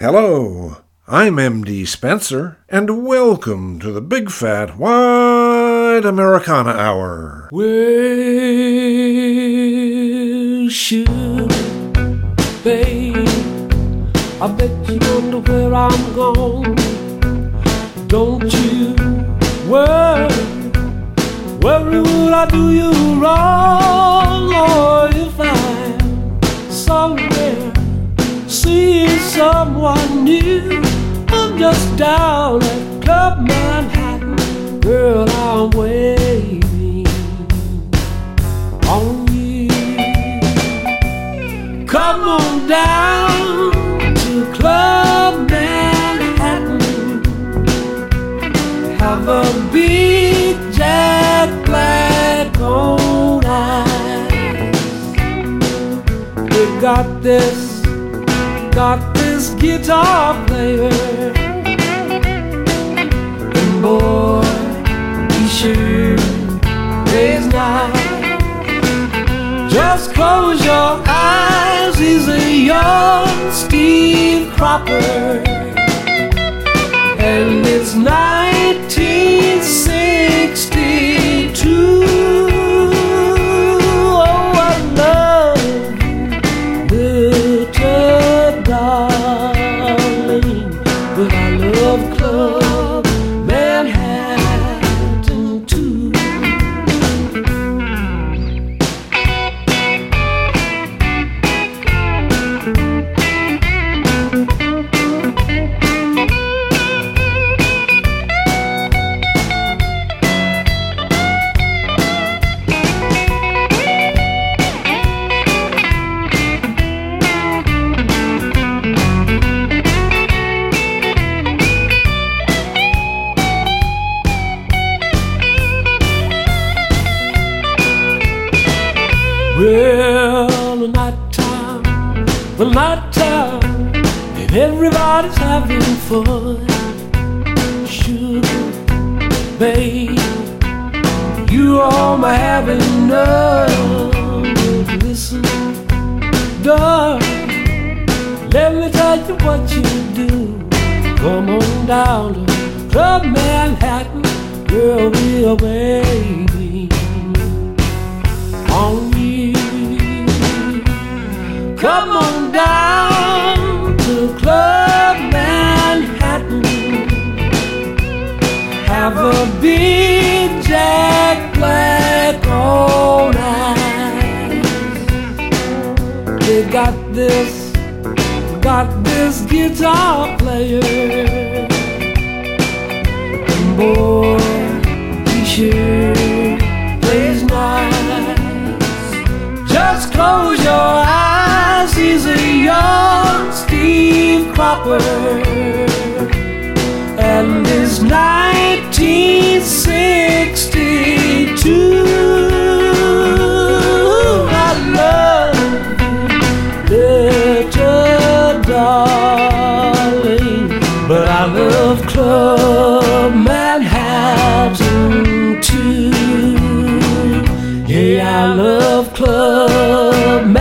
Hello, I'm MD Spenser, and welcome to the Big Fat Wide Americana Hour. Well, sugar, babe, I bet you wonder where I'm going. Don't you worry, worry would I do you wrong, or if I'm somewhere seeing someone new, I'm just down at Club Manhattan, girl, I'm waiting on you. Come on down to Club Manhattan. Have a big Jack Black on ice. We got this, got guitar player. And boy, he sure plays nice. Just close your eyes, he's a young Steve Cropper. And it's 1962. Everybody's having fun. Sugar, babe, you are my having none. Listen, darling, let me tell you what you do. Come on down to Club Manhattan, girl, we are waiting on you. Come on Have a big Jack Black on ice. They got this, got this guitar player. And boy, he sure plays nice. Just close your eyes, he's a young Steve Cropper. And it's 1962. I love little darling. But I love Club Manhattan too. Yeah, I love Club Manhattan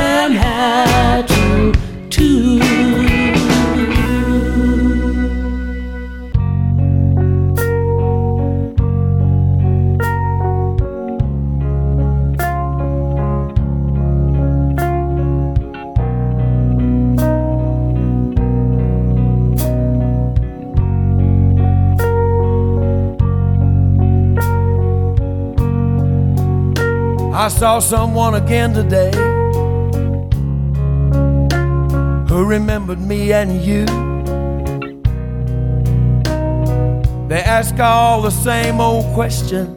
I saw someone again today who remembered me and you. They ask all the same old question.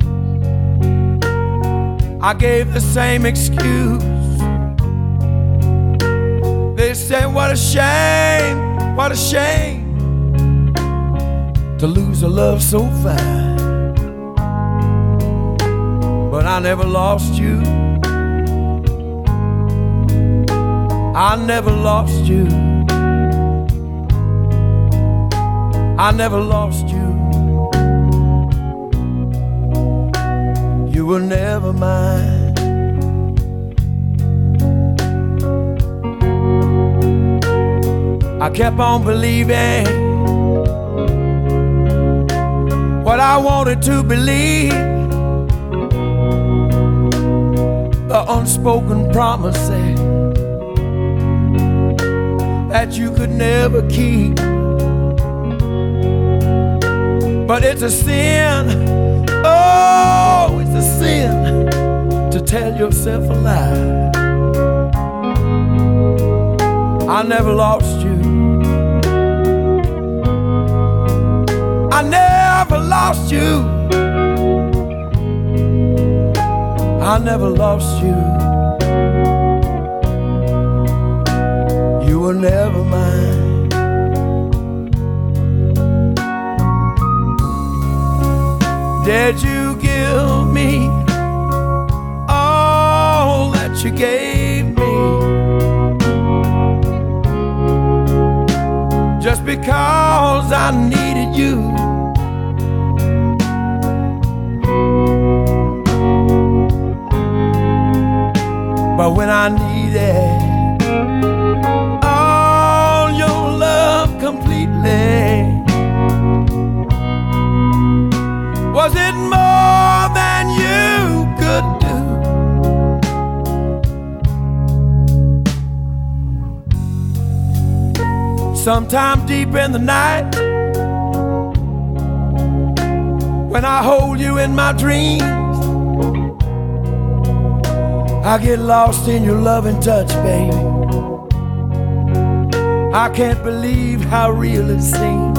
I gave the same excuse. They said, What a shame, what a shame to lose a love so fine but I never lost you. I never lost you. I never lost you. You were never mine. I kept on believing what I wanted to believe. The unspoken promises that you could never keep. But it's a sin, oh, it's a sin to tell yourself a lie. I never lost you. I never lost you. I never lost you. You were never mine. Did you give me all that you gave me? Just because I needed you. But when I needed all your love completely, was it more than you could do? Sometime deep in the night, when I hold you in my dreams. I get lost in your loving touch, baby. I can't believe how real it seems.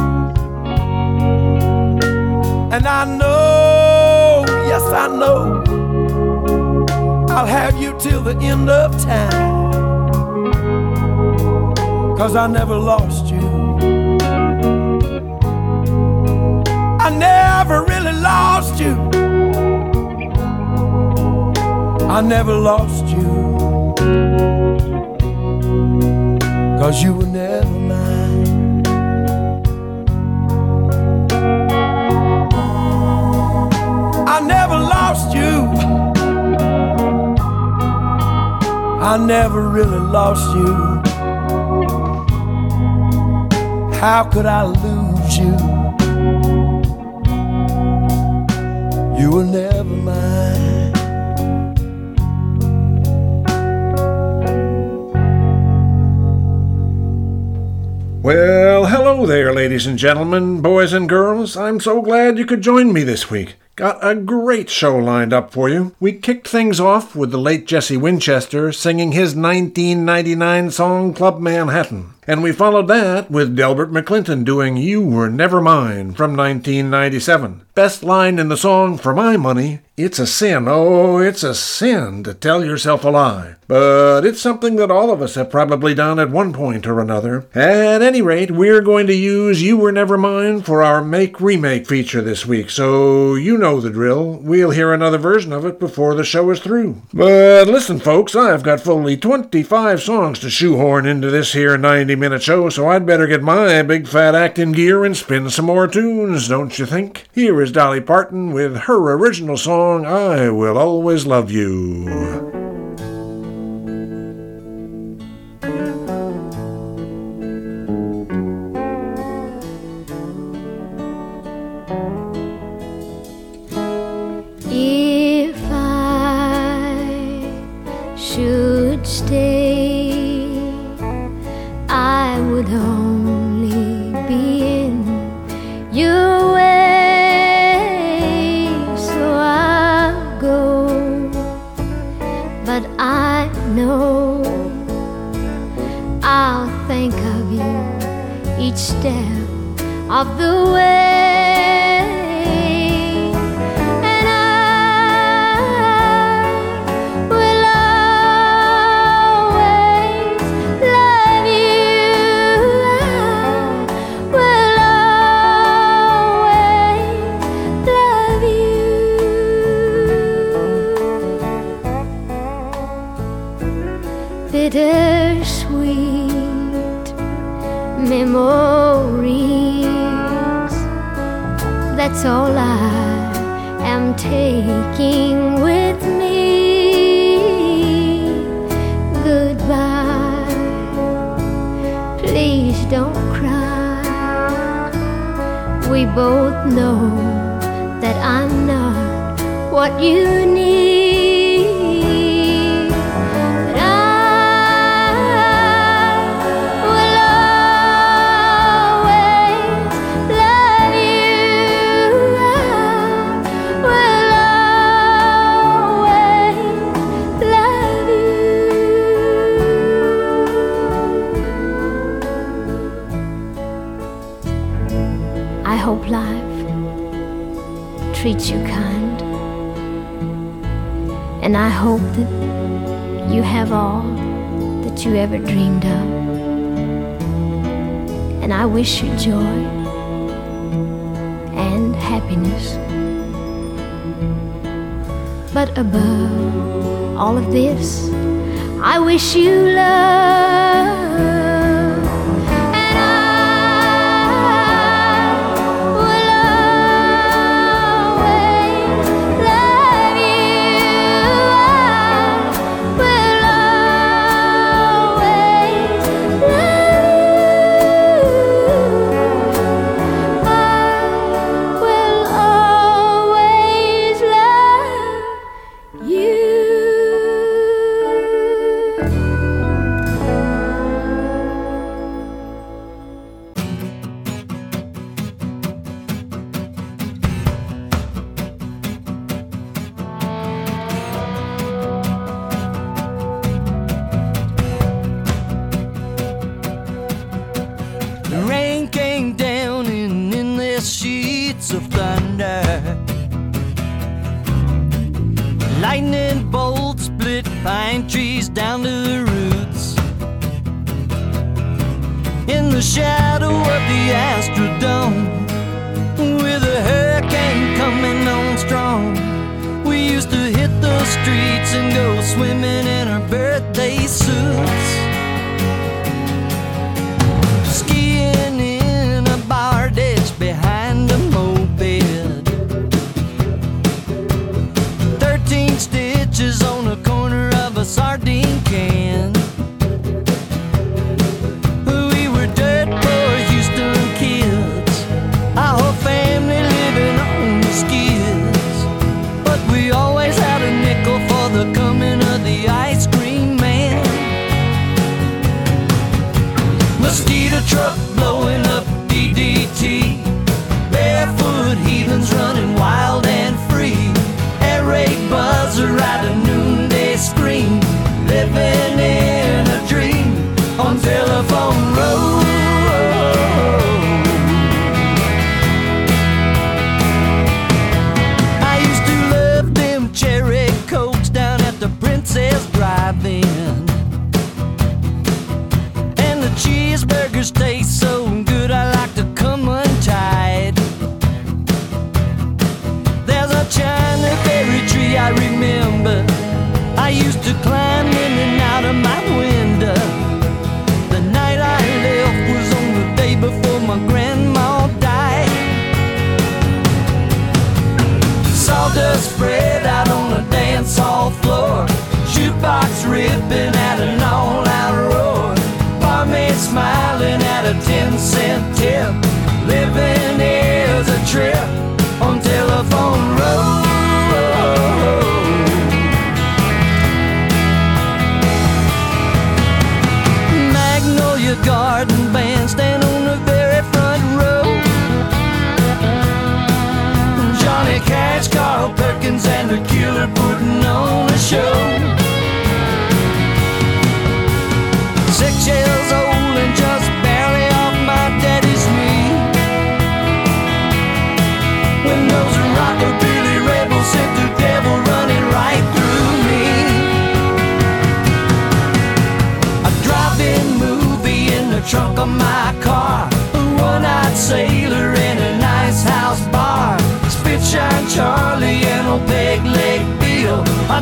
And I know, yes, I know, I'll have you till the end of time. Cause I never lost you. I never really lost you. I never lost you. Cause you were never mine. I never lost you. I never really lost you. How could I lose you? You were never mine. Well, hello there, ladies and gentlemen, boys and girls. I'm so glad you could join me this week. Got a great show lined up for you. We kicked things off with the late Jesse Winchester singing his 1999 song Club Manhattan. And we followed that with Delbert McClinton doing You Were Never Mine from 1997. Best line in the song, for my money, it's a sin, oh, it's a sin to tell yourself a lie. But it's something that all of us have probably done at one point or another. At any rate, we're going to use You Were Never Mine for our Make Remake feature this week, so you know the drill. We'll hear another version of it before the show is through. But listen, folks, I've got fully 25 songs to shoehorn into this here 90 minute show, so I'd better get my big fat acting gear and spin some more tunes, don't you think? Here is Dolly Parton with her original song, I Will Always Love You.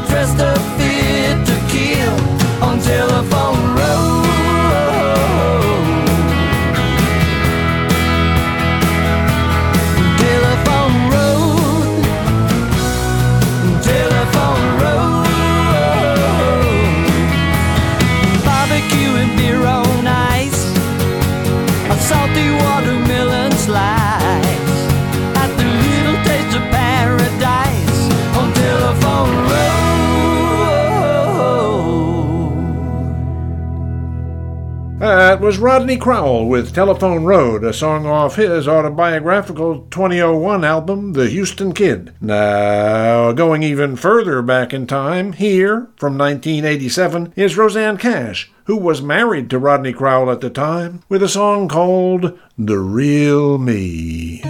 Dressed up fit to kill. On was Rodney Crowell with Telephone Road, a song off his autobiographical 2001 album, The Houston Kid. Now, going even further back in time, here, from 1987, is Rosanne Cash, who was married to Rodney Crowell at the time, with a song called The Real Me.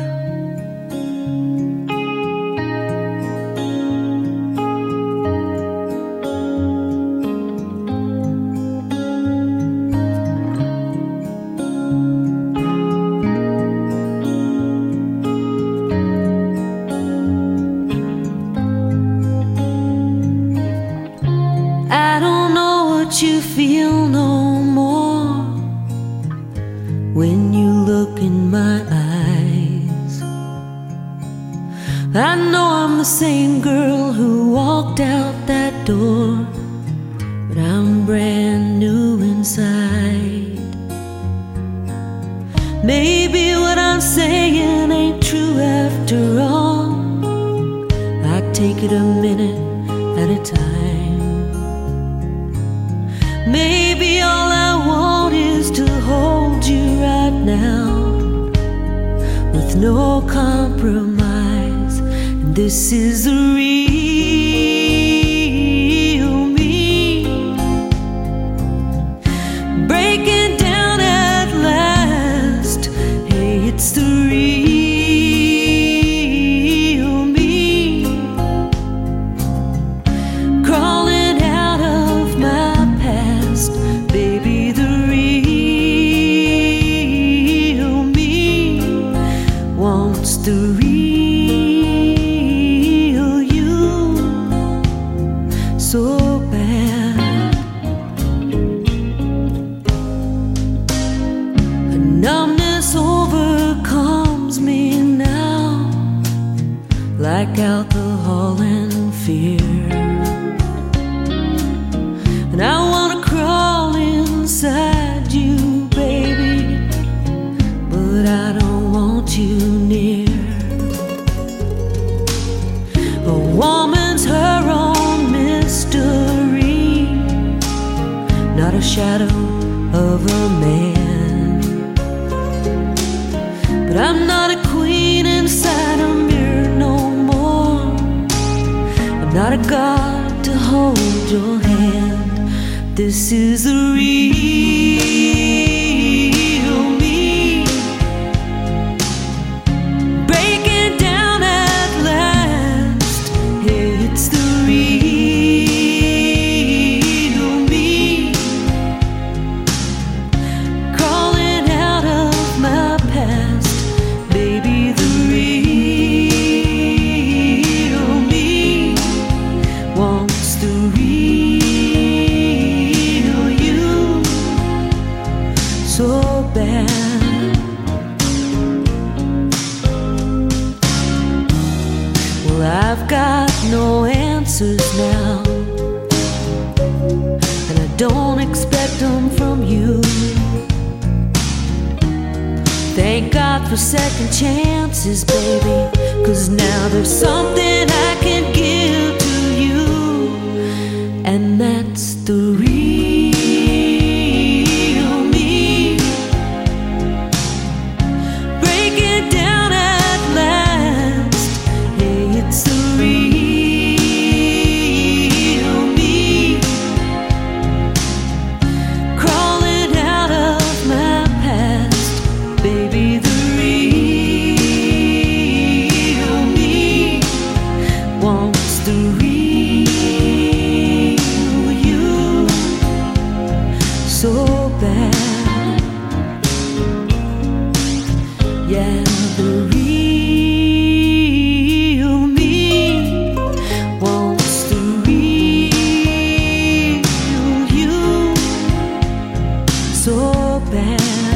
bad.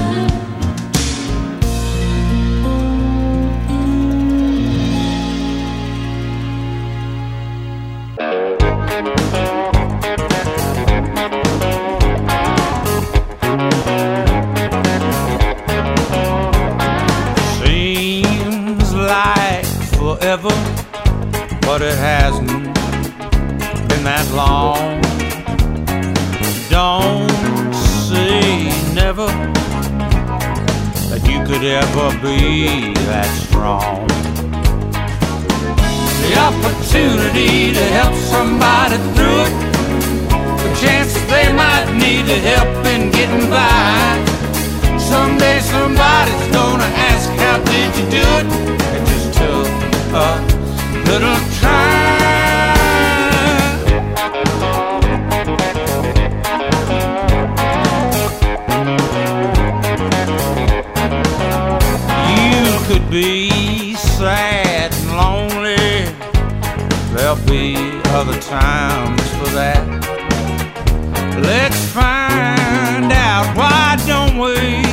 Somebody through it, the chance they might need the help in getting by. Someday somebody's gonna ask, How did you do it? It just took a little time. You could be sad and lonely. There'll be other times for that. Let's find out why don't we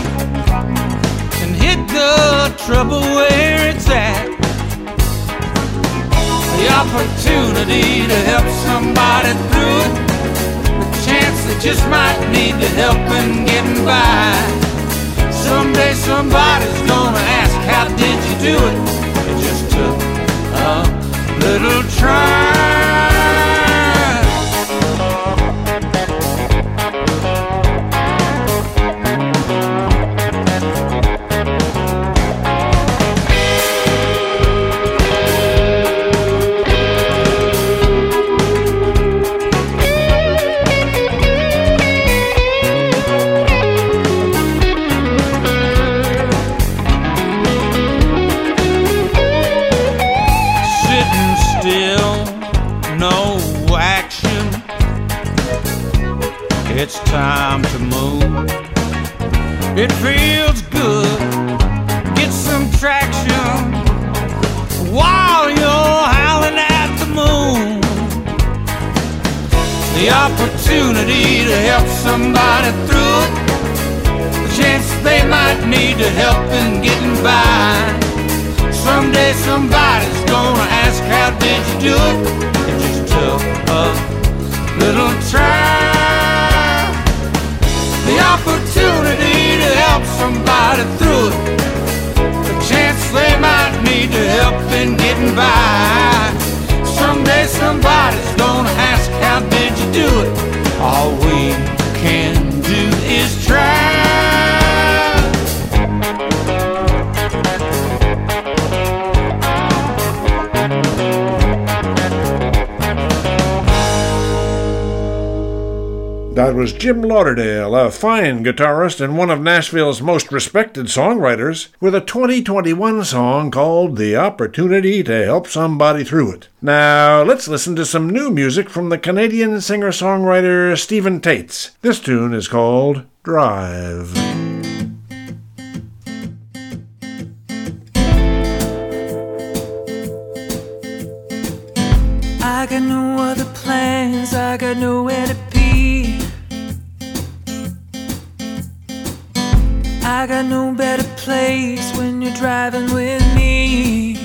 and hit the trouble where it's at. The opportunity to help somebody through it. The chance that just might need the help in getting by. Someday somebody's gonna ask, how did you do it? It just took a little try. Need to help in getting by. Someday somebody's gonna ask, How did you do it? It just took a little try. The opportunity to help somebody through it. The chance they might need to help in getting by. Someday somebody's gonna ask, How did you do it? All we can That was Jim Lauderdale, a fine guitarist and one of Nashville's most respected songwriters, with a 2021 song called The Opportunity to Help Somebody Through It. Now, let's listen to some new music from the Canadian singer songwriter Stephen Tates. This tune is called Drive. I got no other plans, I got nowhere to I got no better place when you're driving with me.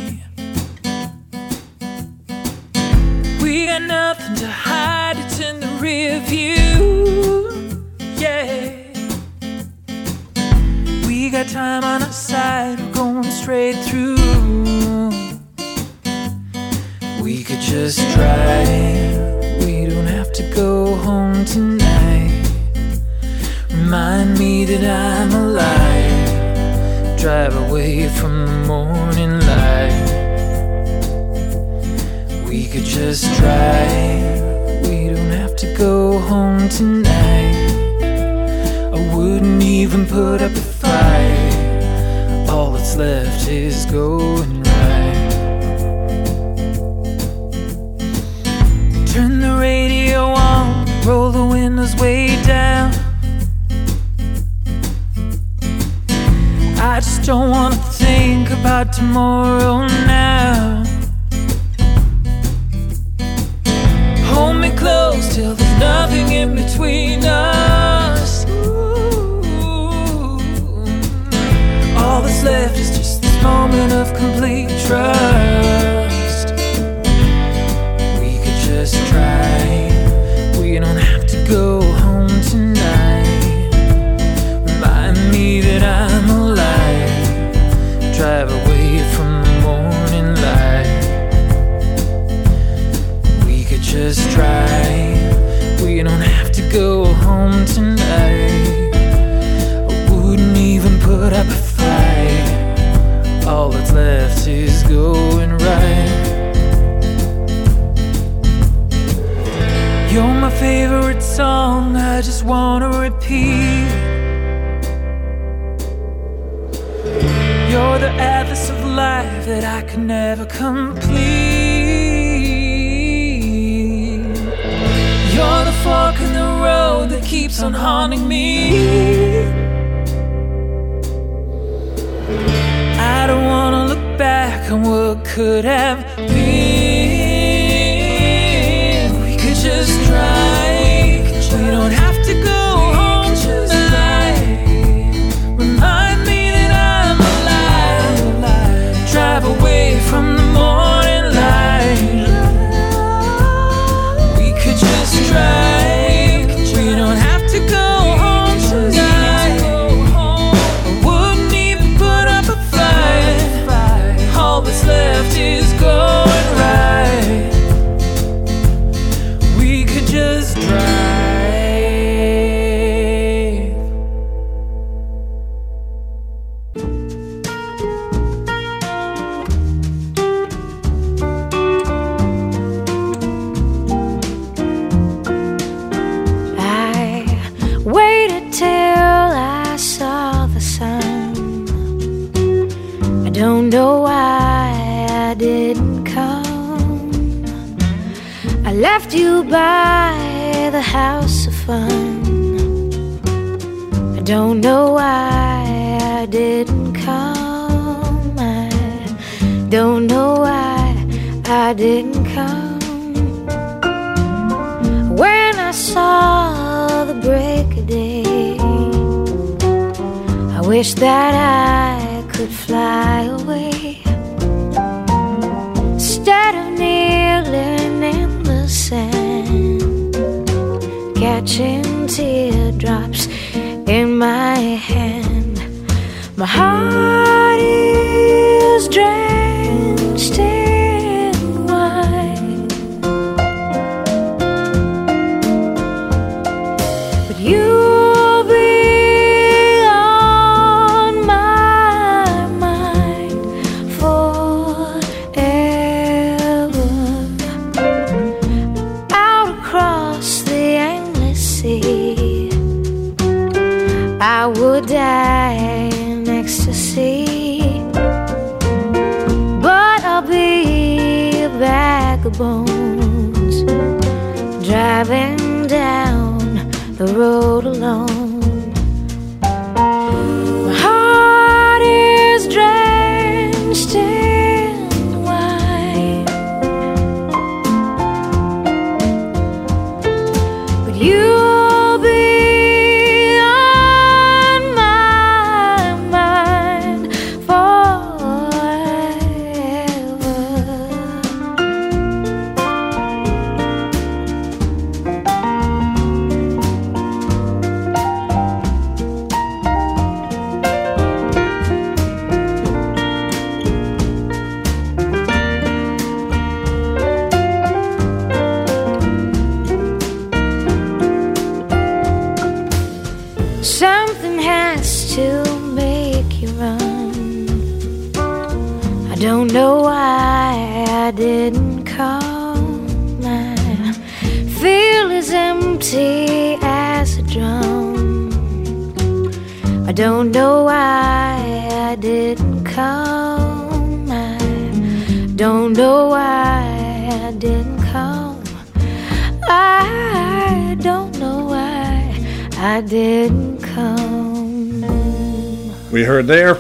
We got nothing to hide, it's in the rear view. Yeah. We got time on our side, we're going straight through. We could just drive. We don't have to go home tonight. Remind me that I'm alive. Drive away from the morning light. We could just drive. We don't have to go home tonight. I wouldn't even put up a fight. All that's left is going right. Turn the radio on, roll the windows way down. I just don't wanna think about tomorrow now. Hold me close till there's nothing in between us. Ooh. All that's left is just this moment of complete trust. try. We don't have to go home tonight. I wouldn't even put up a fight. All that's left is going right. You're my favorite song, I just wanna repeat. You're the atlas of life that I can never complete. You're the fork in the road that keeps on haunting me. I don't wanna look back on what could have been. Don't know why I didn't come. I don't know why I didn't come. When I saw the break of day, I wish that I could fly away. My heart alone.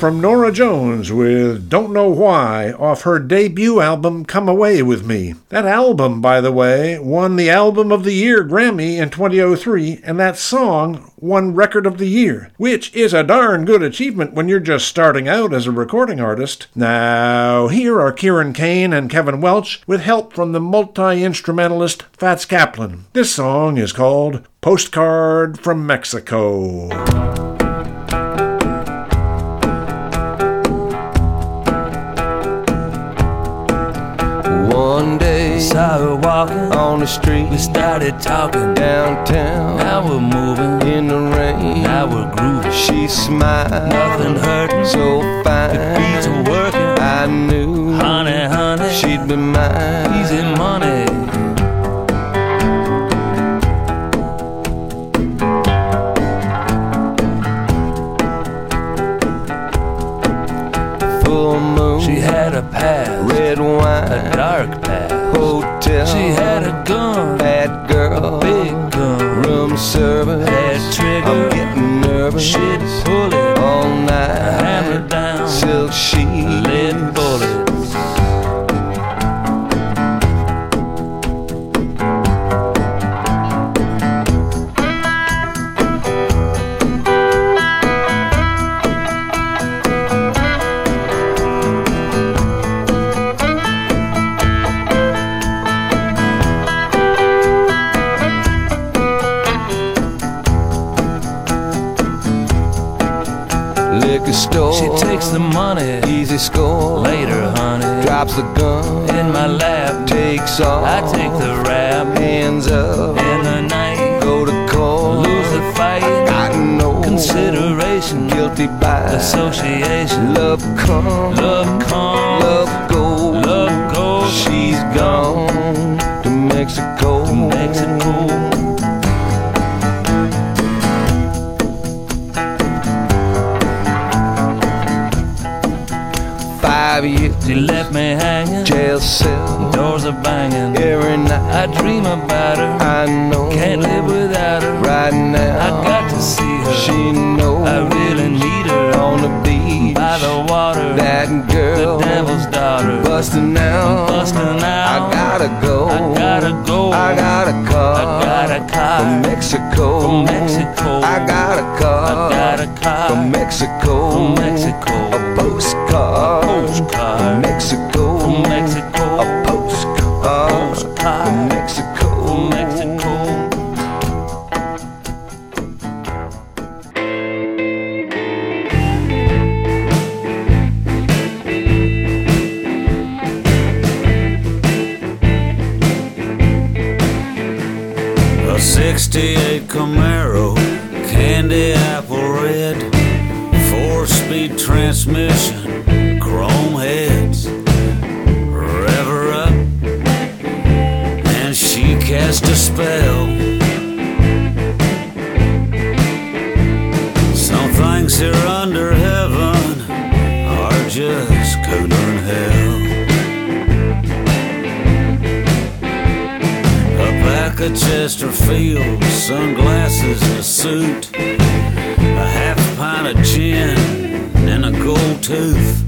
From Norah Jones with Don't Know Why off her debut album Come Away With Me. That album, by the way, won the Album of the Year Grammy in 2003, and that song won Record of the Year, which is a darn good achievement when you're just starting out as a recording artist. Now, here are Kieran Kane and Kevin Welch with help from the multi instrumentalist Fats Kaplan. This song is called Postcard from Mexico. One day, Saw her walking, on the street we started talking. downtown, Now we're moving, in the rain, now we're grooving. she smiled, Nothing hurting, so fine. The beats are working. I knew Honey, honey, she'd be mine. easy money. She had a past, red a wine, dark past. hotel. She had a gun, bad girl, big gun. room service. Had trigger. I'm getting nervous. She'd pull it, all night. hammer down, Silk sheets, lead bullets. The gun, In my lap, takes off. I take the rap. hands up, In the night, go to court. lose the fight. I know Consideration, guilty by association. Love come, Love comes, love go. love goes. She's gone to Mexico. Mexico. She left me hanging, jail cell. doors are banging. Every night I dream about her, I know. can't live without her. Right now, I got to see her. She knows I really need her on the beach. by the water. That girl. the devil's daughter. busting out. busting out. I gotta go. I gotta go. I got a car. I got a car. from Mexico. From Mexico. I got a car. I got a car. from Mexico. From Mexico. A postcard. Postcard. Mexico. From Mexico. A postcard. Postcard. from Mexico. From Mexico. A 68 Camaro, candy apple of Chesterfield, sunglasses, and a suit, a half pint of gin, and a gold tooth,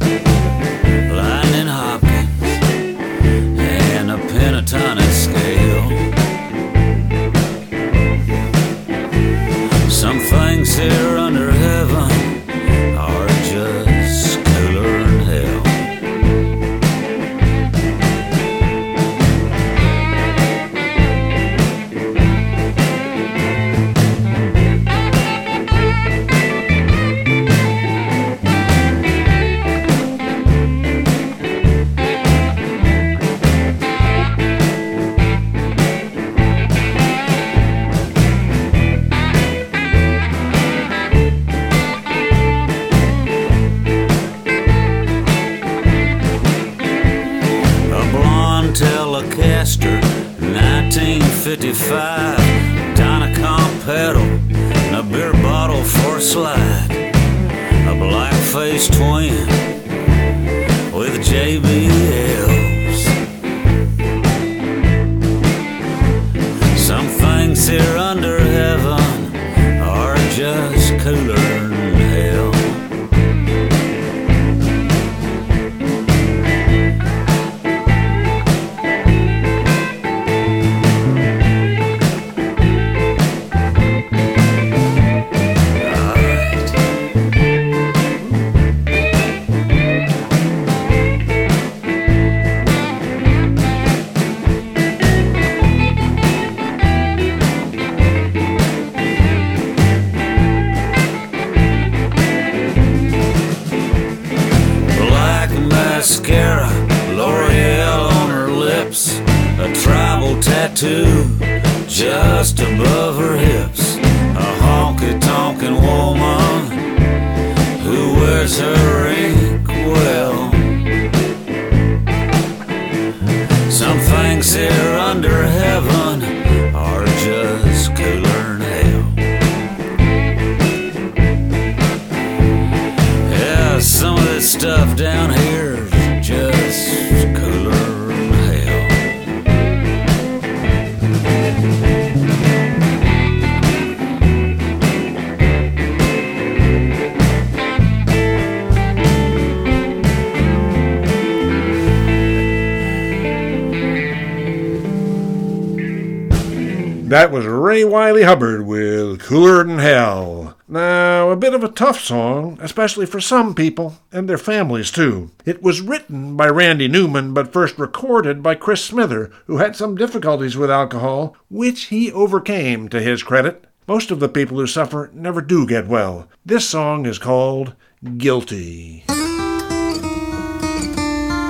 especially for some people and their families too. It was written by Randy Newman, but first recorded by Chris Smither, who had some difficulties with alcohol, which he overcame to his credit. Most of the people who suffer never do get well. This song is called Guilty.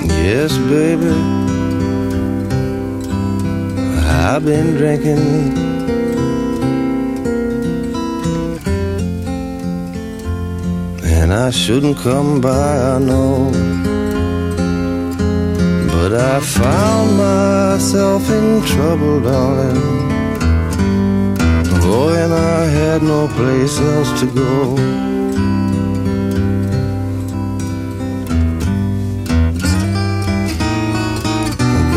Yes, baby. I've been drinking. And I shouldn't come by, I know. But I found myself in trouble, darling. Oh, and I had no place else to go.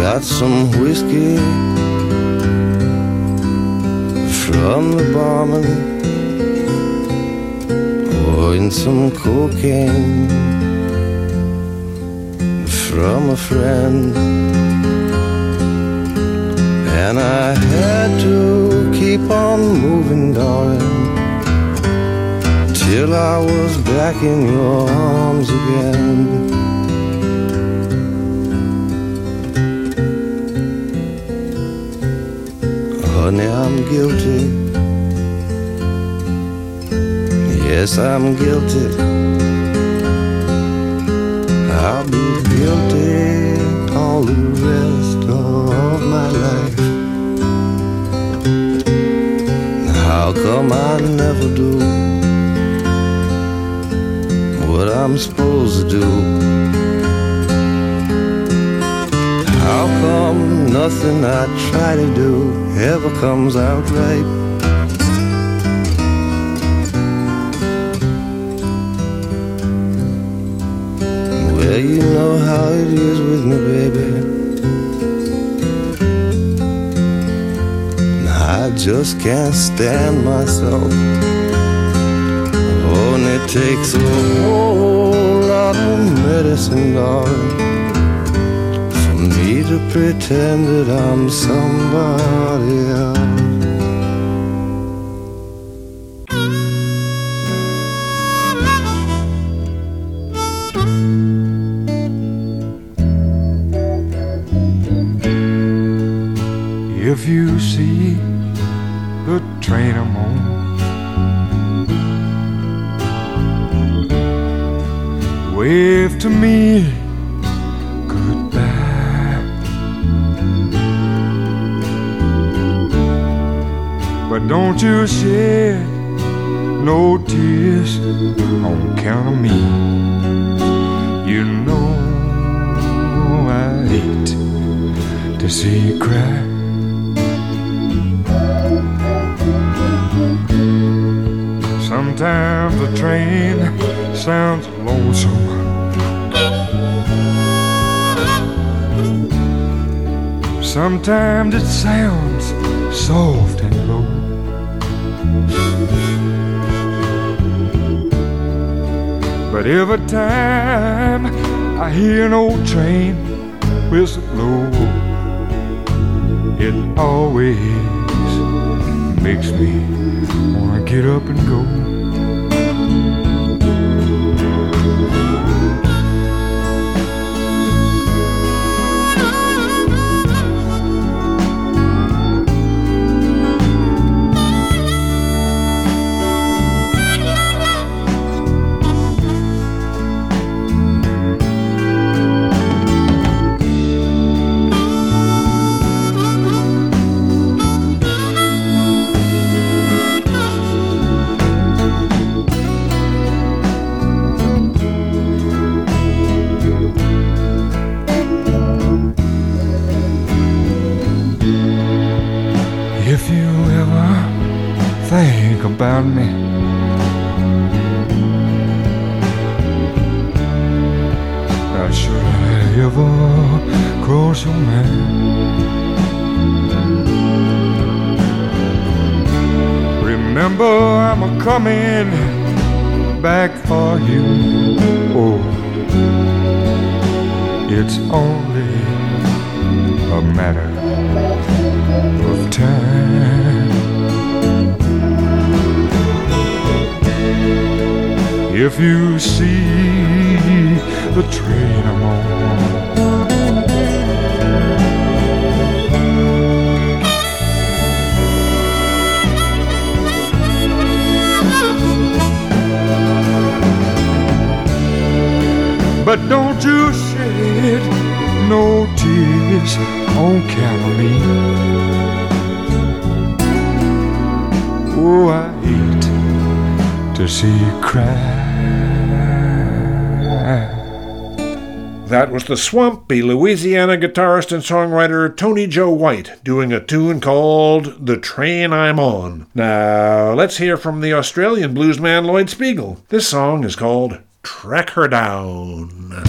Got some whiskey from the barman, pouring some cocaine from a friend. And I had to keep on moving, darling, till I was back in your arms again. Honey, I'm guilty. Yes, I'm guilty. I'll be guilty all the rest of my life. How come I never do what I'm supposed to do? How come nothing I try to do ever comes out right? Well, you know how it is with me, baby. I just can't stand myself. Oh, and it takes a whole lot of medicine, darling for me to pretend that I'm somebody else. Sounds soft and low. But every time I hear an old train whistle blow, it always makes me wanna get up and go. The swampy Louisiana guitarist and songwriter Tony Joe White doing a tune called The Train I'm On. Now, let's hear from the Australian bluesman Lloyd Spiegel. This song is called Track Her Down.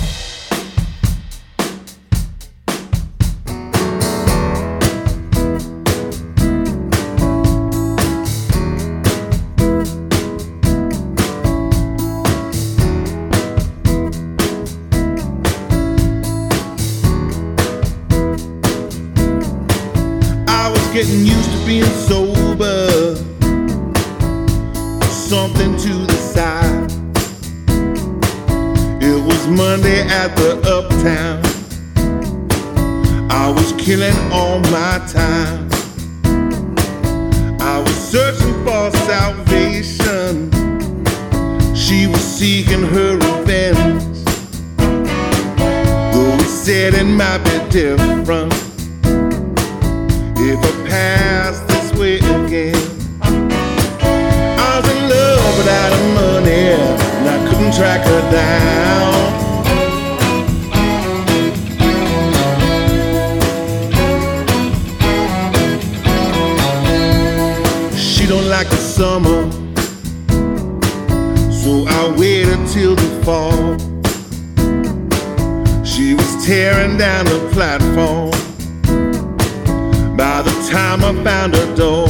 Was Monday at the Uptown. I was killing all my time. I was searching for salvation. She was seeking her revenge. Though it said it might be different if I pass this way again. I was in love without money, and I couldn't track her down. Summer, so I waited till the fall. She was tearing down the platform by the time I found her door.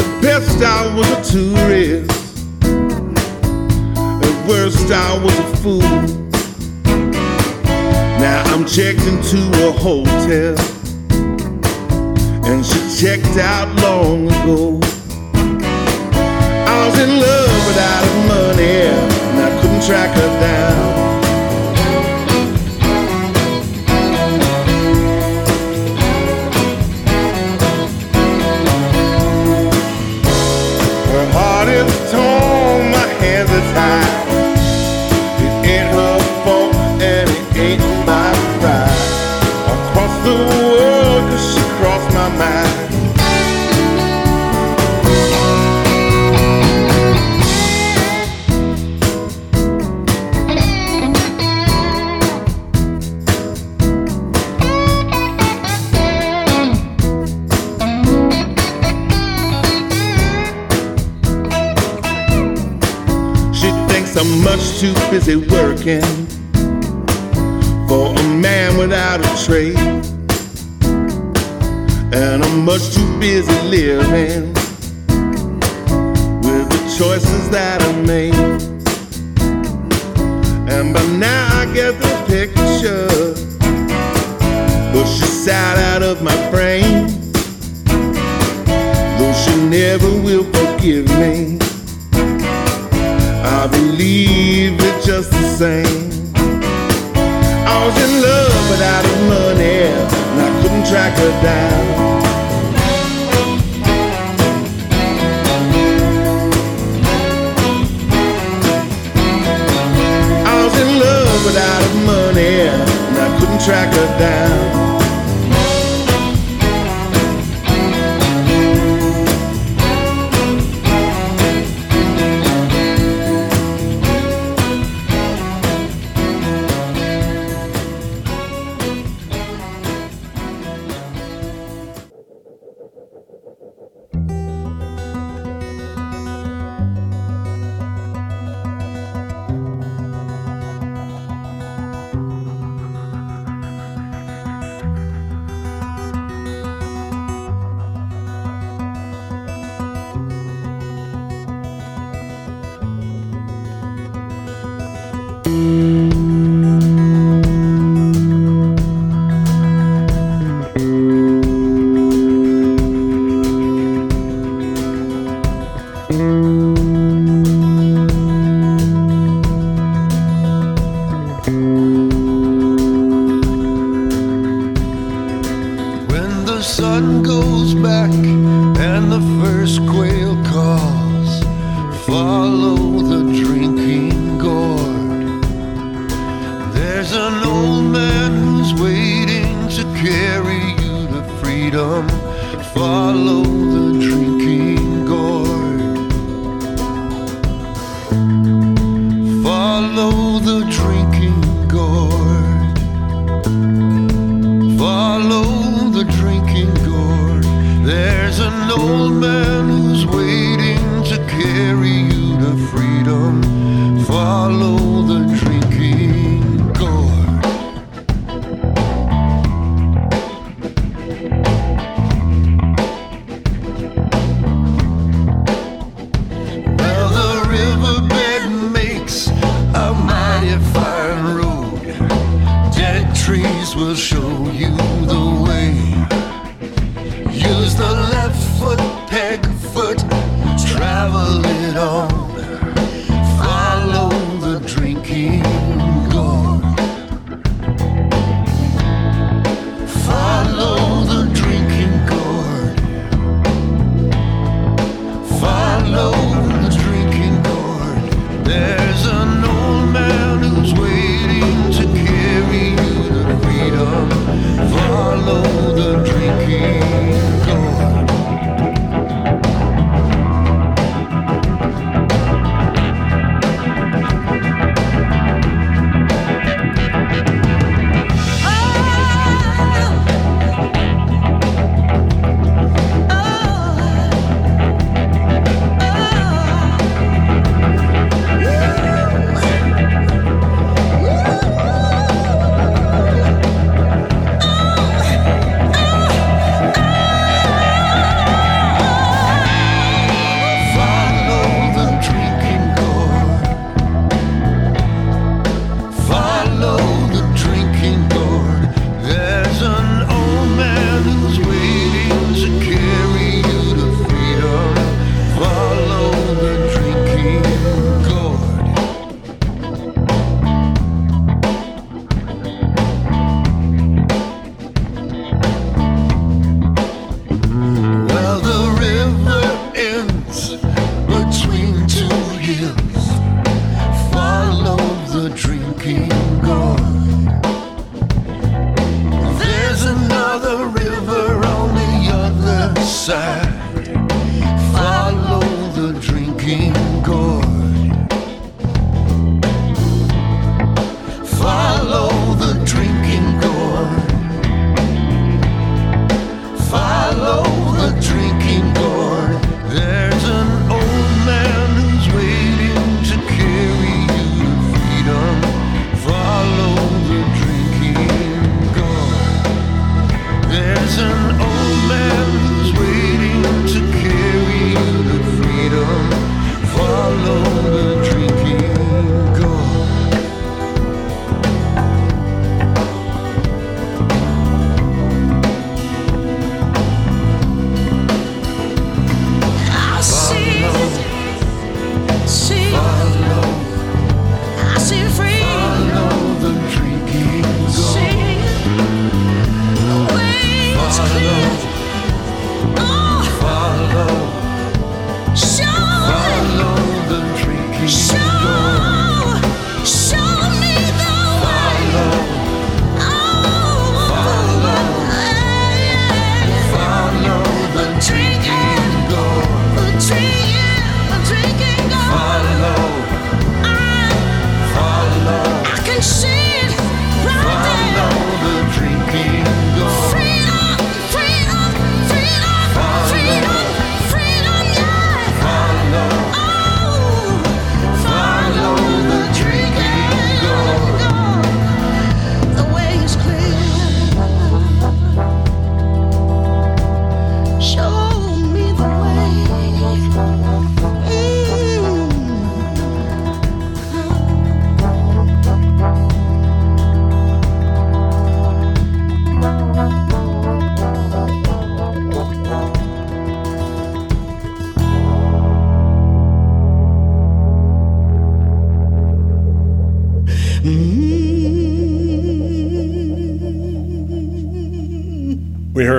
At best, I was a tourist. At worst, I was a fool. Now I'm checked into a hotel, and she checked out long ago. I was in love without money, and I couldn't track her down. Busy and I couldn't track her down.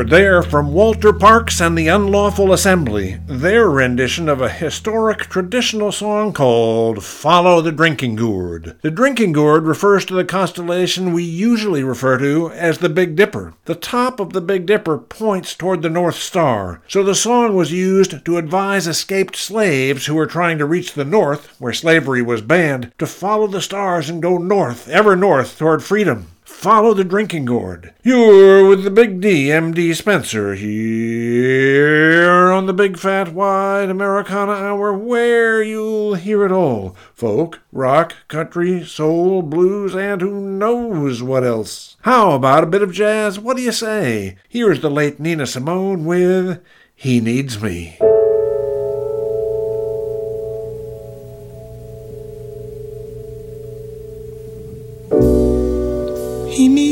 There from Walter Parks and the Unlawful Assembly, their rendition of a historic traditional song called Follow the Drinking Gourd. The Drinking Gourd refers to the constellation we usually refer to as the Big Dipper. The top of the Big Dipper points toward the North Star, so the song was used to advise escaped slaves who were trying to reach the North, where slavery was banned, to follow the stars and go north, ever north, toward freedom. Follow the drinking gourd. You're with the Big D, MD Spenser, here on the Big Fat Wide Americana Hour, where you'll hear it all folk, rock, country, soul, blues, and who knows what else. How about a bit of jazz? What do you say? Here's the late Nina Simone with He Needs Me.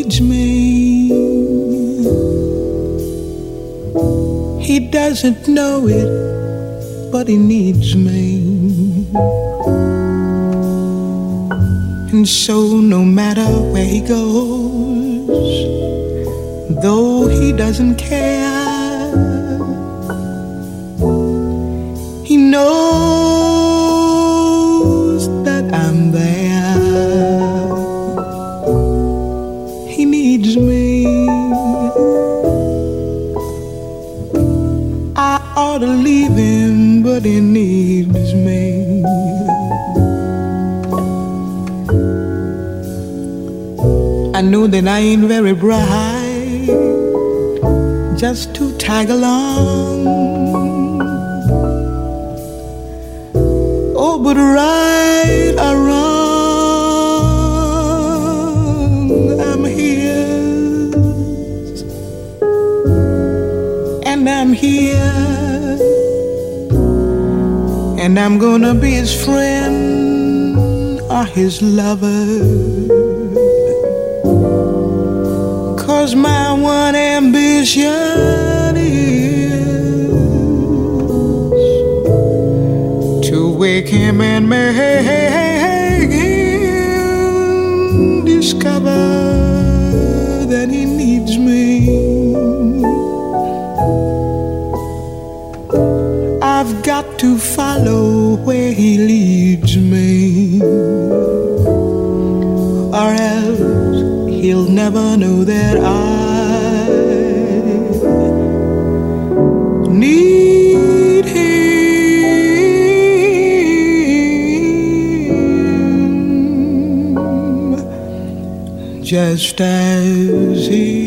Needs me. He doesn't know it, but he needs me. And so, no matter where he goes, though he doesn't care, he knows needs me. I know that I ain't very bright, just to tag along. Oh, but right or wrong, I'm his, and I'm here, and I'm gonna be his friend or his lover. Cause my one ambition is to wake him and make him discover that he needs me. I've got to follow where he leads me, or else he'll never know that I need him. Just as he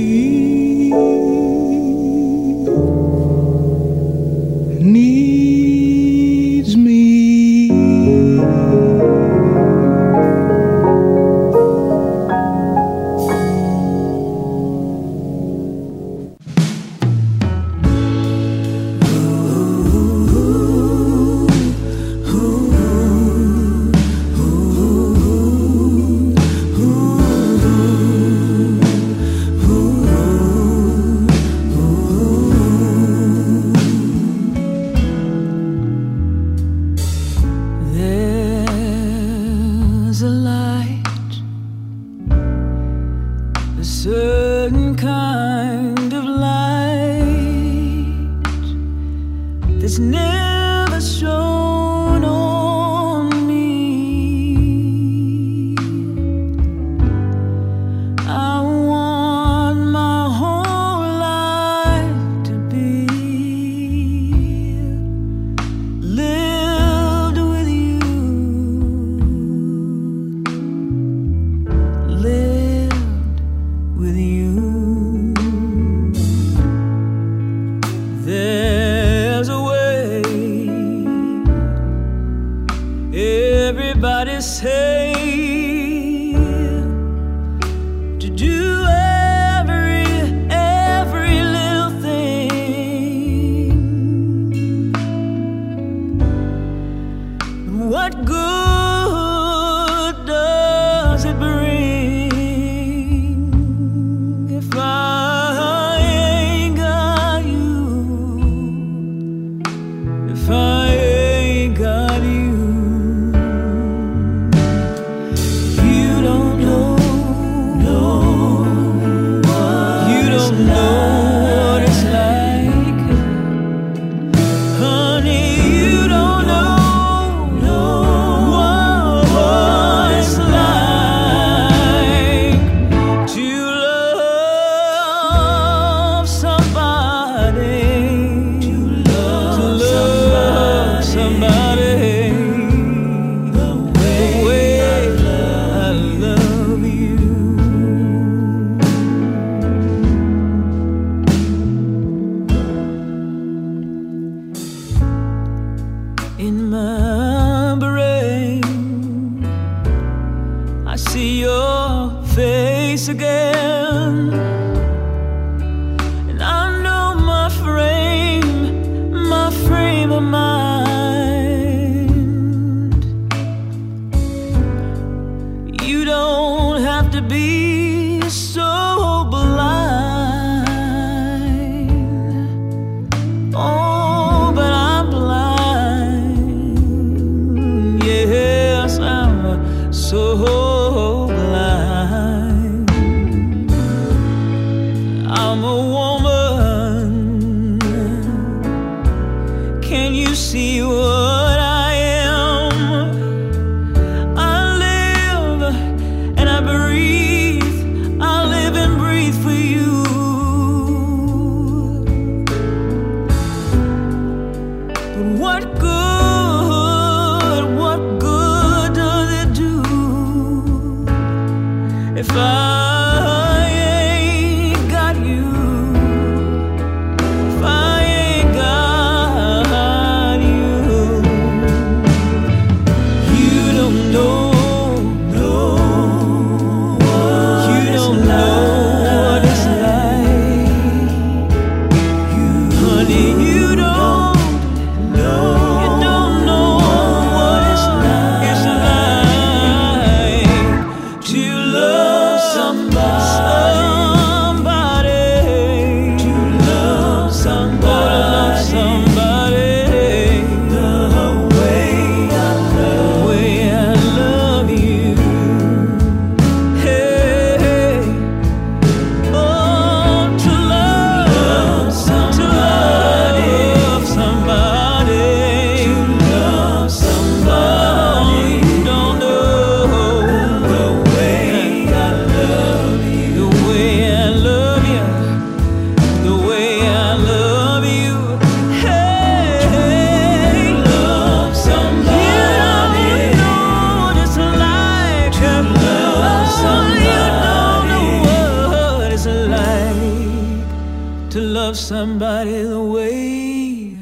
the way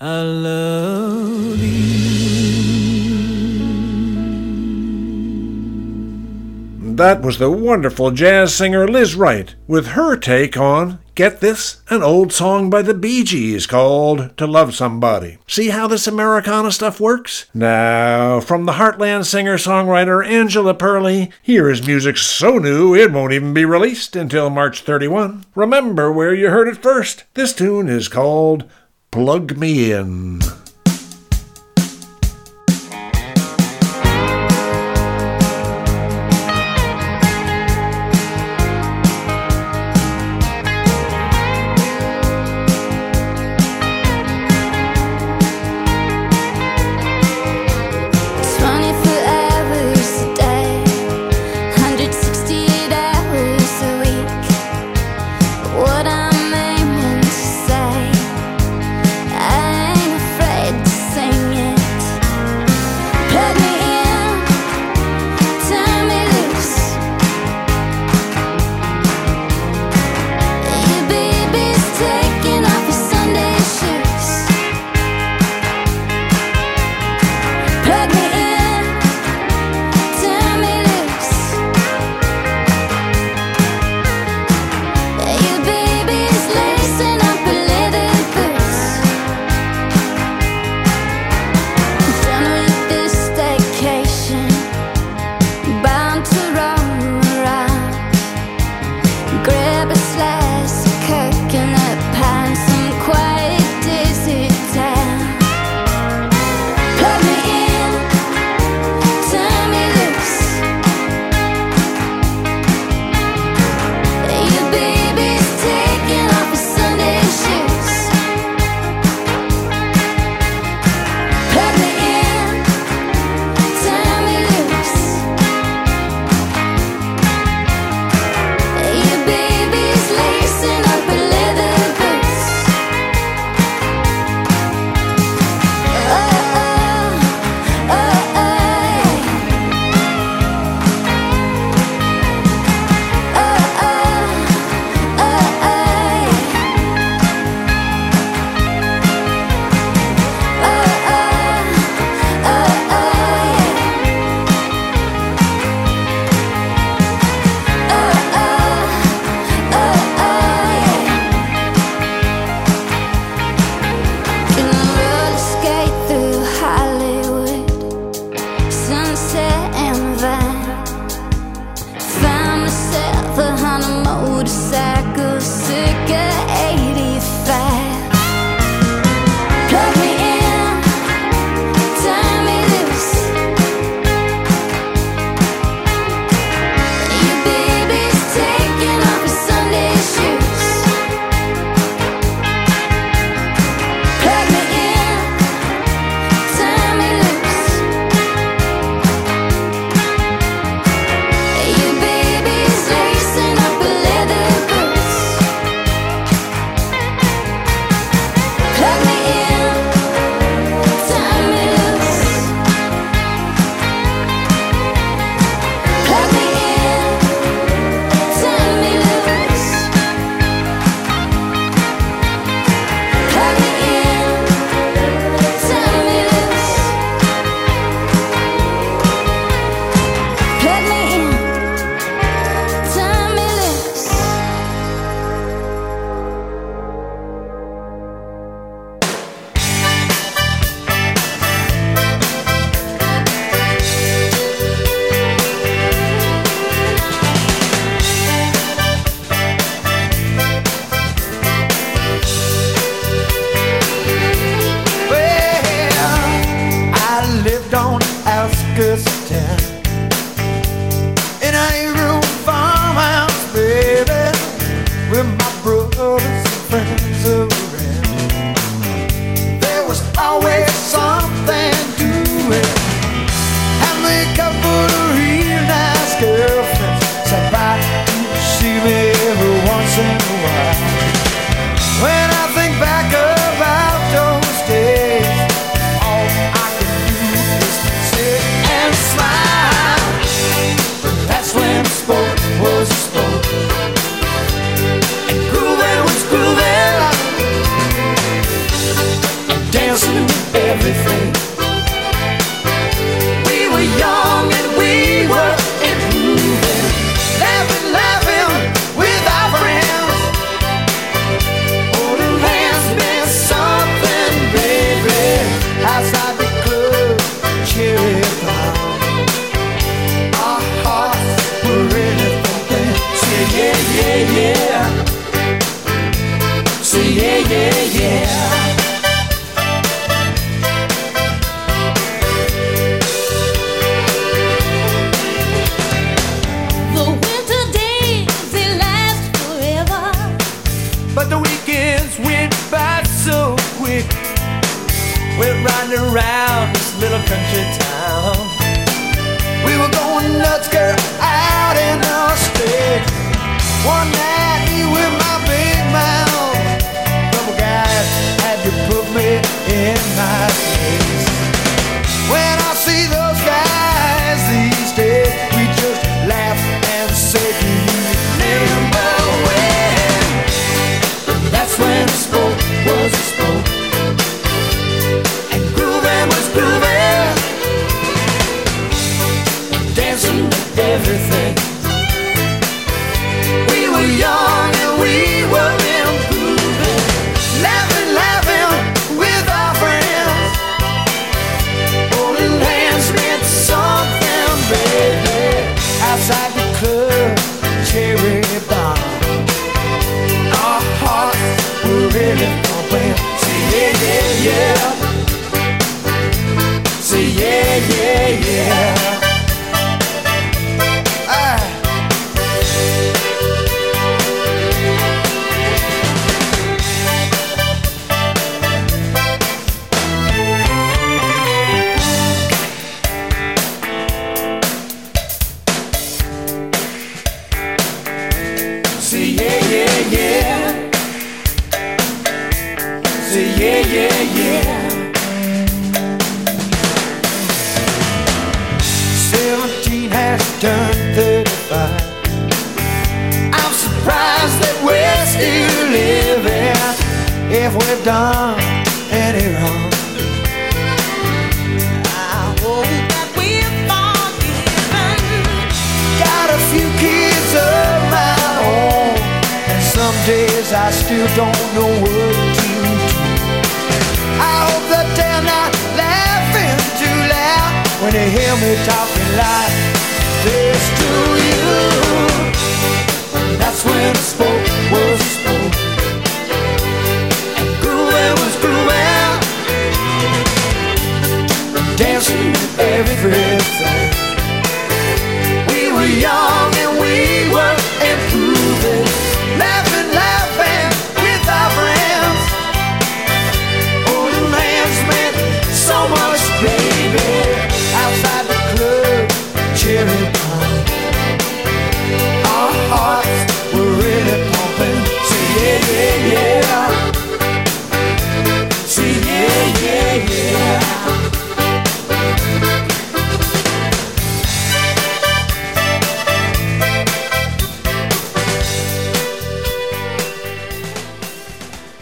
I love you. That was the wonderful jazz singer Lizz Wright with her take on Get this? An old song by the Bee Gees called To Love Somebody. See how this Americana stuff works? Now, from the Heartland singer songwriter Angela Perley, here is music so new it won't even be released until March 31. Remember where you heard it first. This tune is called Plug Me In.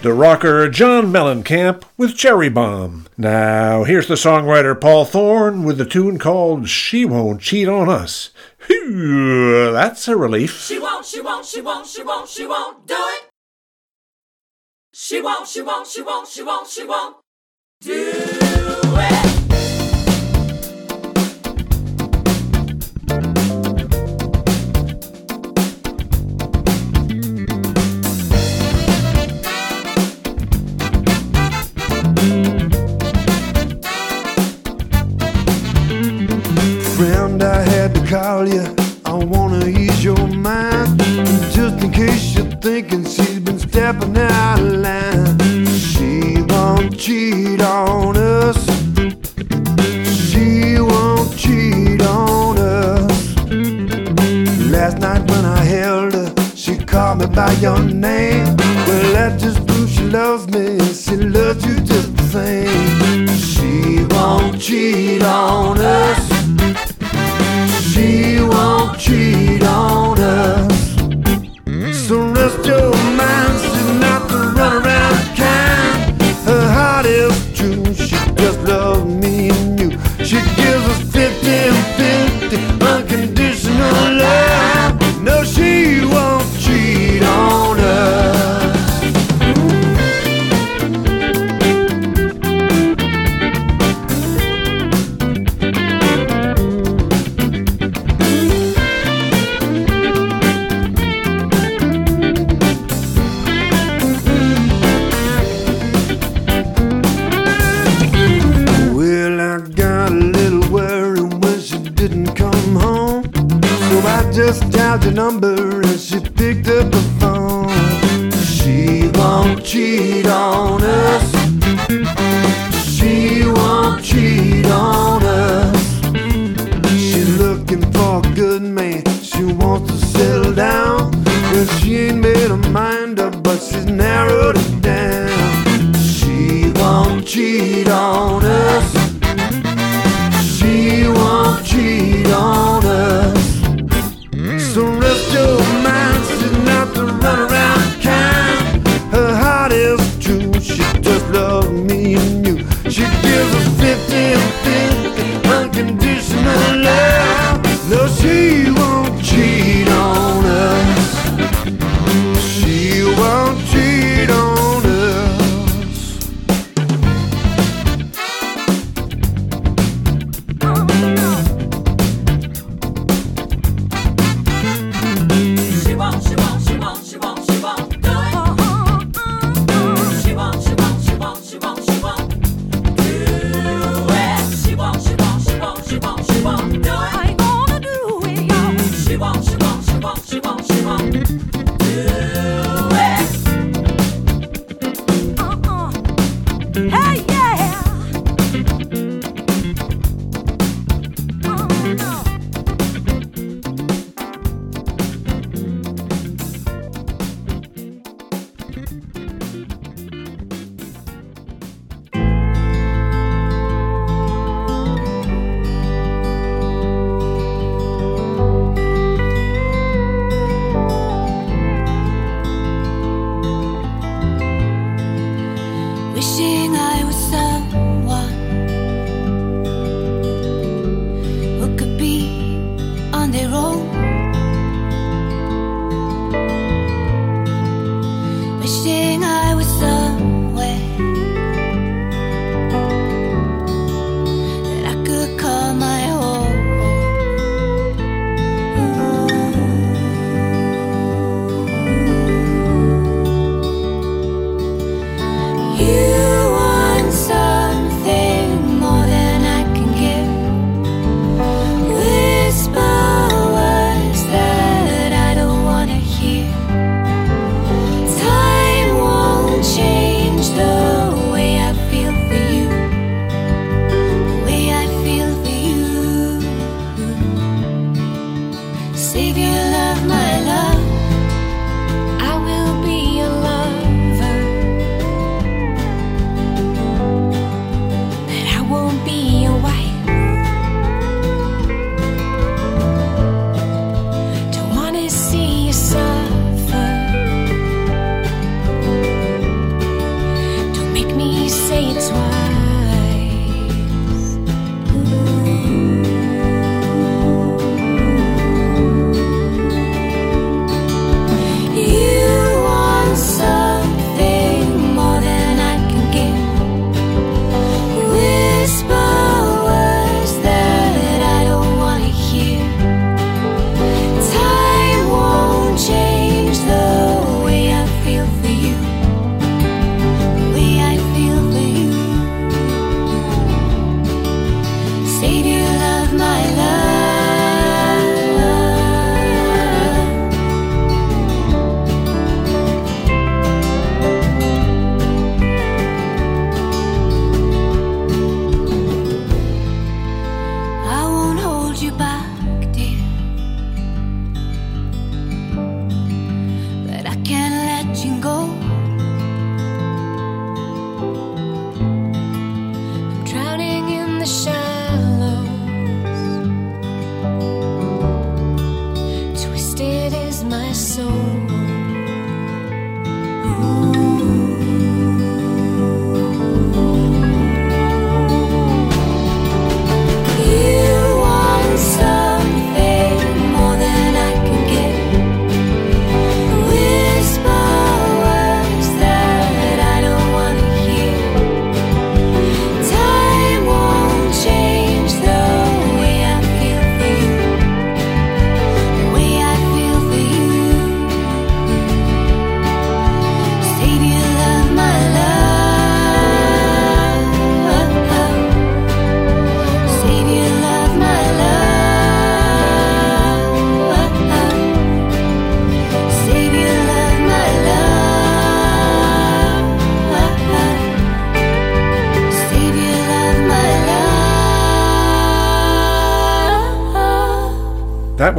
The rocker John Mellencamp with Cherry Bomb. Now, here's the songwriter Paul Thorn with the tune called She Won't Cheat on Us. Whew, that's a relief. She won't, she won't, she won't, she won't, she won't do it. She won't, she won't, she won't, she won't, she won't do it. thinking she's been stepping out of line. She won't cheat on us. She won't cheat on us. Last night when I held her, she called me by your name. Well, that just proves she loves me. She loves you just the same. She won't cheat on us.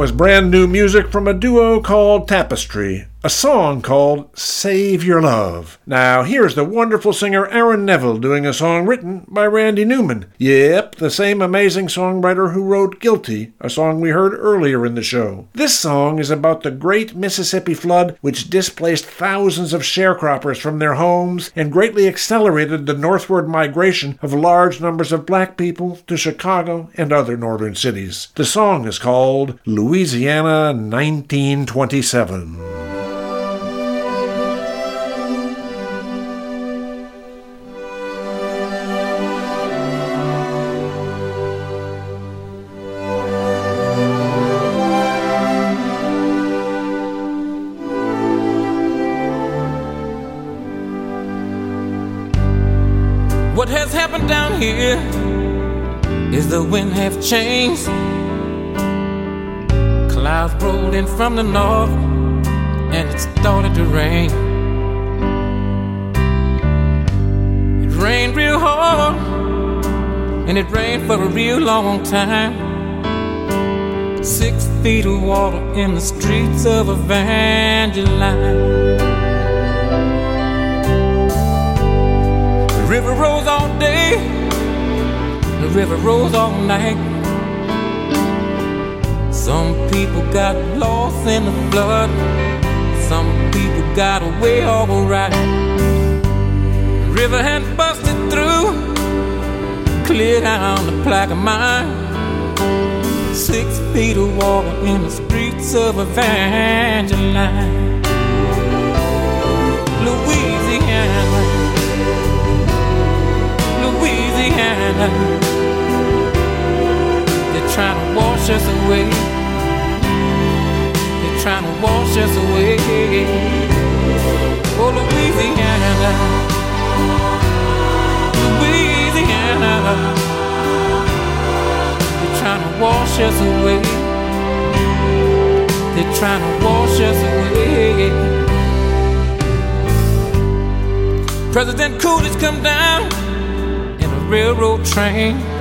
Was brand new music from a duo called Tapestry, a song called Save Your Love. Now, here's the wonderful singer Aaron Neville doing a song written by Randy Newman. Yep, the same amazing songwriter who wrote Guilty, a song we heard earlier in the show. This song is about the great Mississippi flood which displaced thousands of sharecroppers from their homes and greatly accelerated the northward migration of large numbers of black people to Chicago and other northern cities. The song is called Louisiana 1927. The wind have changed. Clouds rolled in from the north and it started to rain. It rained real hard and it rained for a real long time. Six feet of water in the streets of Evangeline. The river rose all day, river rose all night. Some people got lost in the flood, some people got away alright. The river had busted through, cleared down the Plaquemine. Six feet of water in the streets of Evangeline, Louisiana. Louisiana. Wash us away. They're trying to wash us away. Oh, Louisiana. Louisiana. They're trying to wash us away. They're trying to wash us away. President Coolidge come down in a railroad train.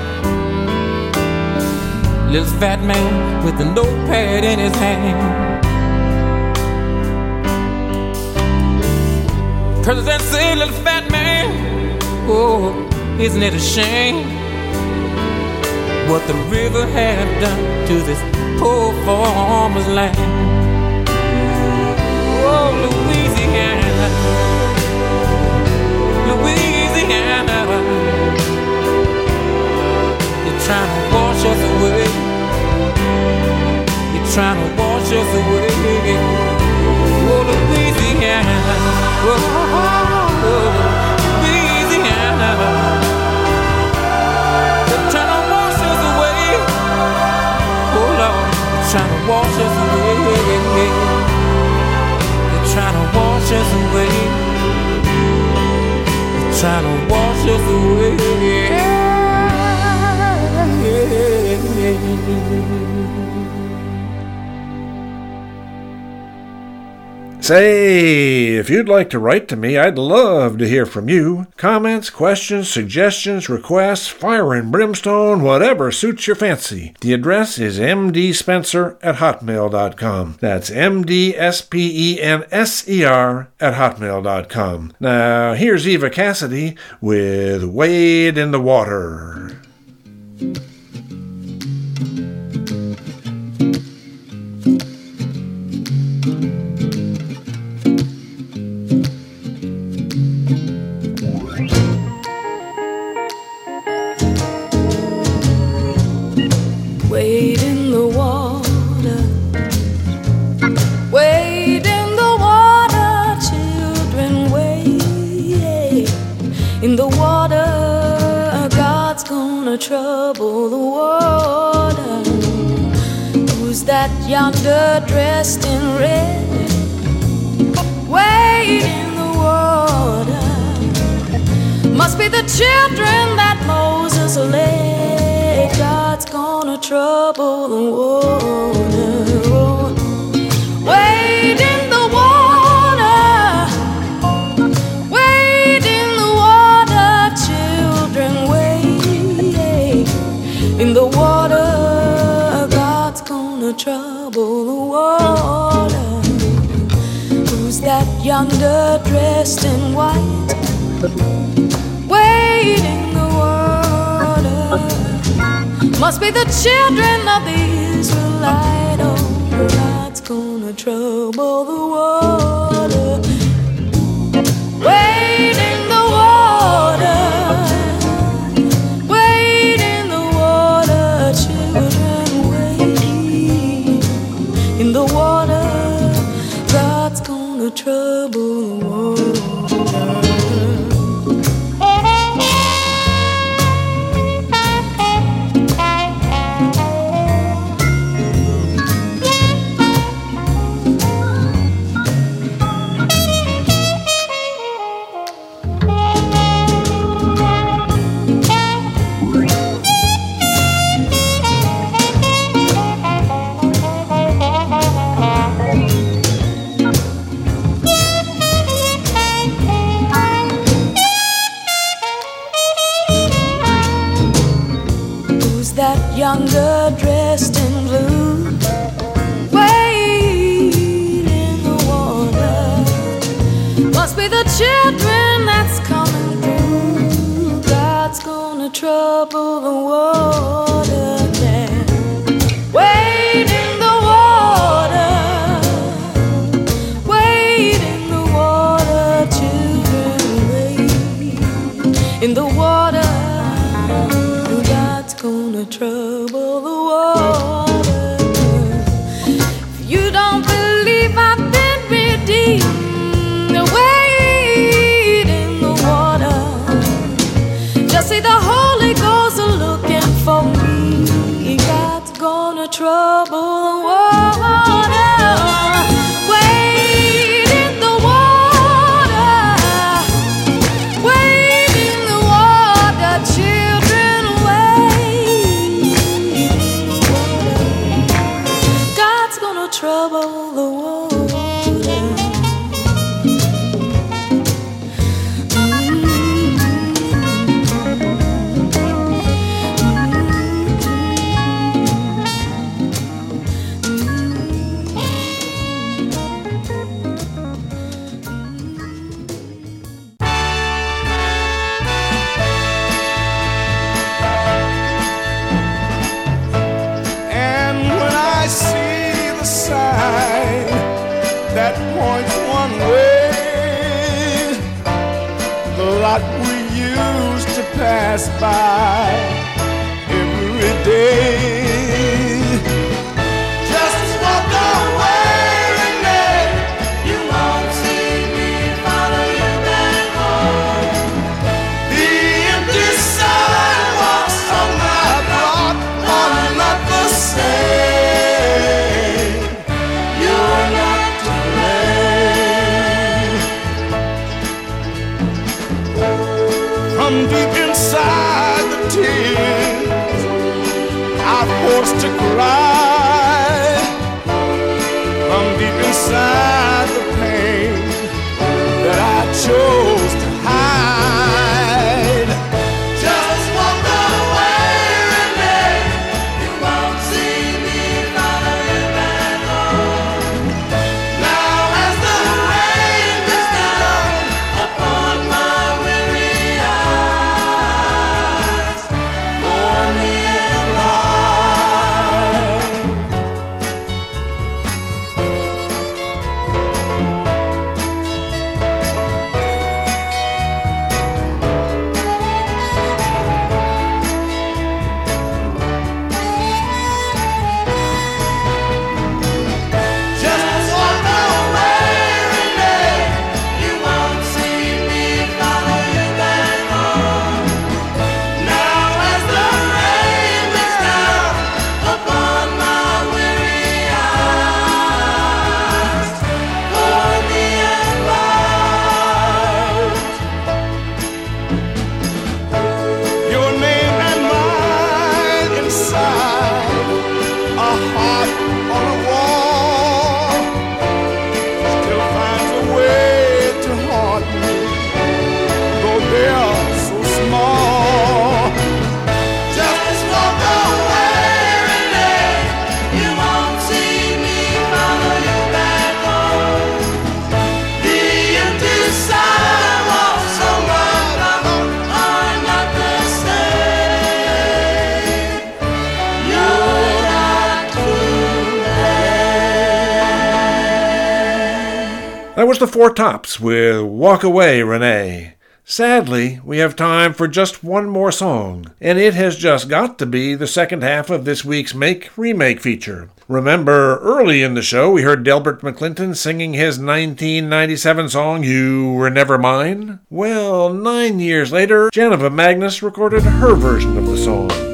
Little fat man with a notepad in his hand. President said, little fat man, oh, isn't it a shame what the river have done to this poor farmer's land? Oh, Louisiana, Louisiana. You're trying to wash us away. Trying to wash us away. Oh, Louisiana. Oh, Louisiana. You're trying to wash us away. Oh, Lord. You're trying to wash us away. You're trying to wash us away. You're trying to wash us away. Say, if you'd like to write to me, I'd love to hear from you. Comments, questions, suggestions, requests, fire and brimstone, whatever suits your fancy. The address is mdspenser at hotmail.com. That's M-D-S-P-E-N-S-E-R at hotmail.com. Now, here's Eva Cassidy with Wade in the Water. Yonder dressed in red? Wade in the water. Must be the children that Moses led. God's gonna trouble the water. yonder dressed in white, waiting the water. Must be the children of the Israelite. Oh, God's gonna trouble the world. in the water. God's gonna trouble the water. pass by every day. Four Tops with Walk Away, Renee. Sadly, we have time for just one more song, and it has just got to be the second half of this week's Make Remake feature. Remember, early in the show, we heard Delbert McClinton singing his 1997 song, You Were Never Mine? Well, nine years later, Janiva Magness recorded her version of the song.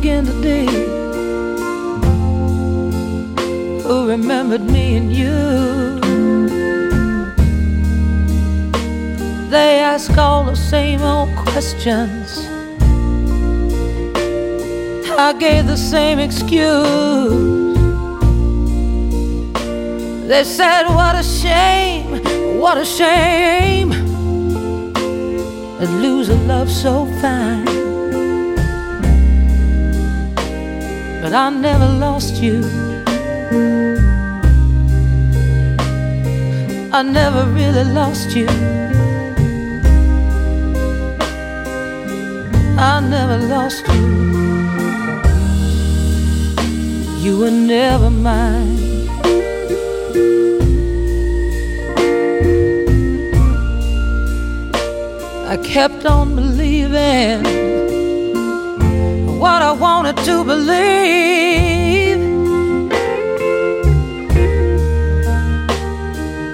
Again today who remembered me and you. They ask all the same old questions. I gave the same excuse. They said, What a shame, what a shame to lose a love so fine. I never lost you. I never really lost you. I never lost you. You were never mine. I kept on believing what I wanted to believe.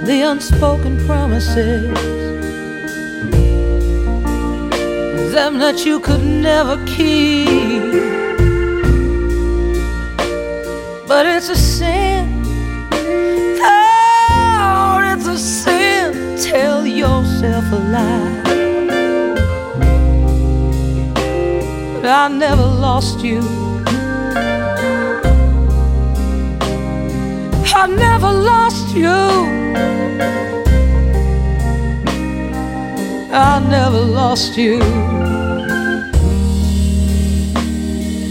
The unspoken promises, them that you could never keep. But it's a sin. Oh, it's a sin. Tell yourself a lie. I never lost you. I never lost you. I never lost you.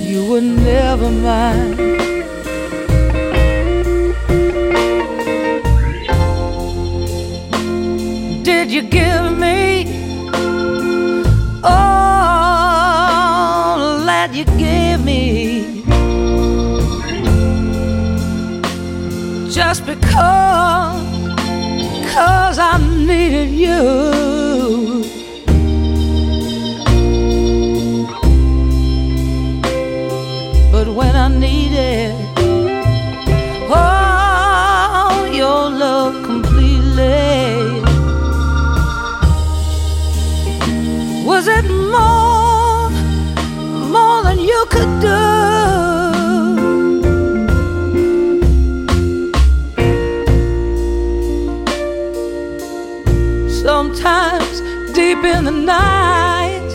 You were never mine. Did you give me you gave me? Just because, cause I needed you. In the night,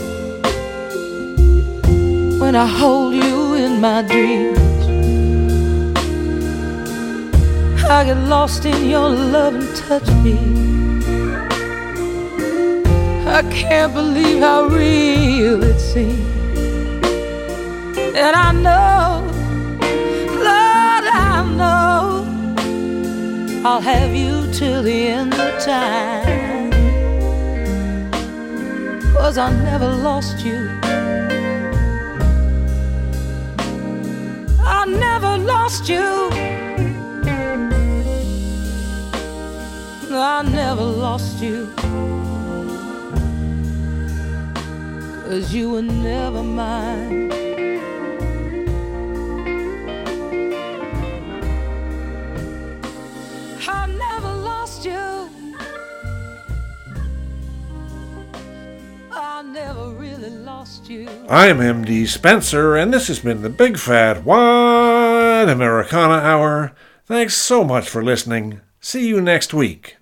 when I hold you in my dreams, I get lost in your love and touch me. I can't believe how real it seems. And I know, Lord, I know I'll have you till the end of time. Cause I never lost you. I never lost you. I never lost you. Cause you were never mine. You. I'm MD Spenser, and this has been the Big Fat Wide Americana Hour. Thanks so much for listening. See you next week.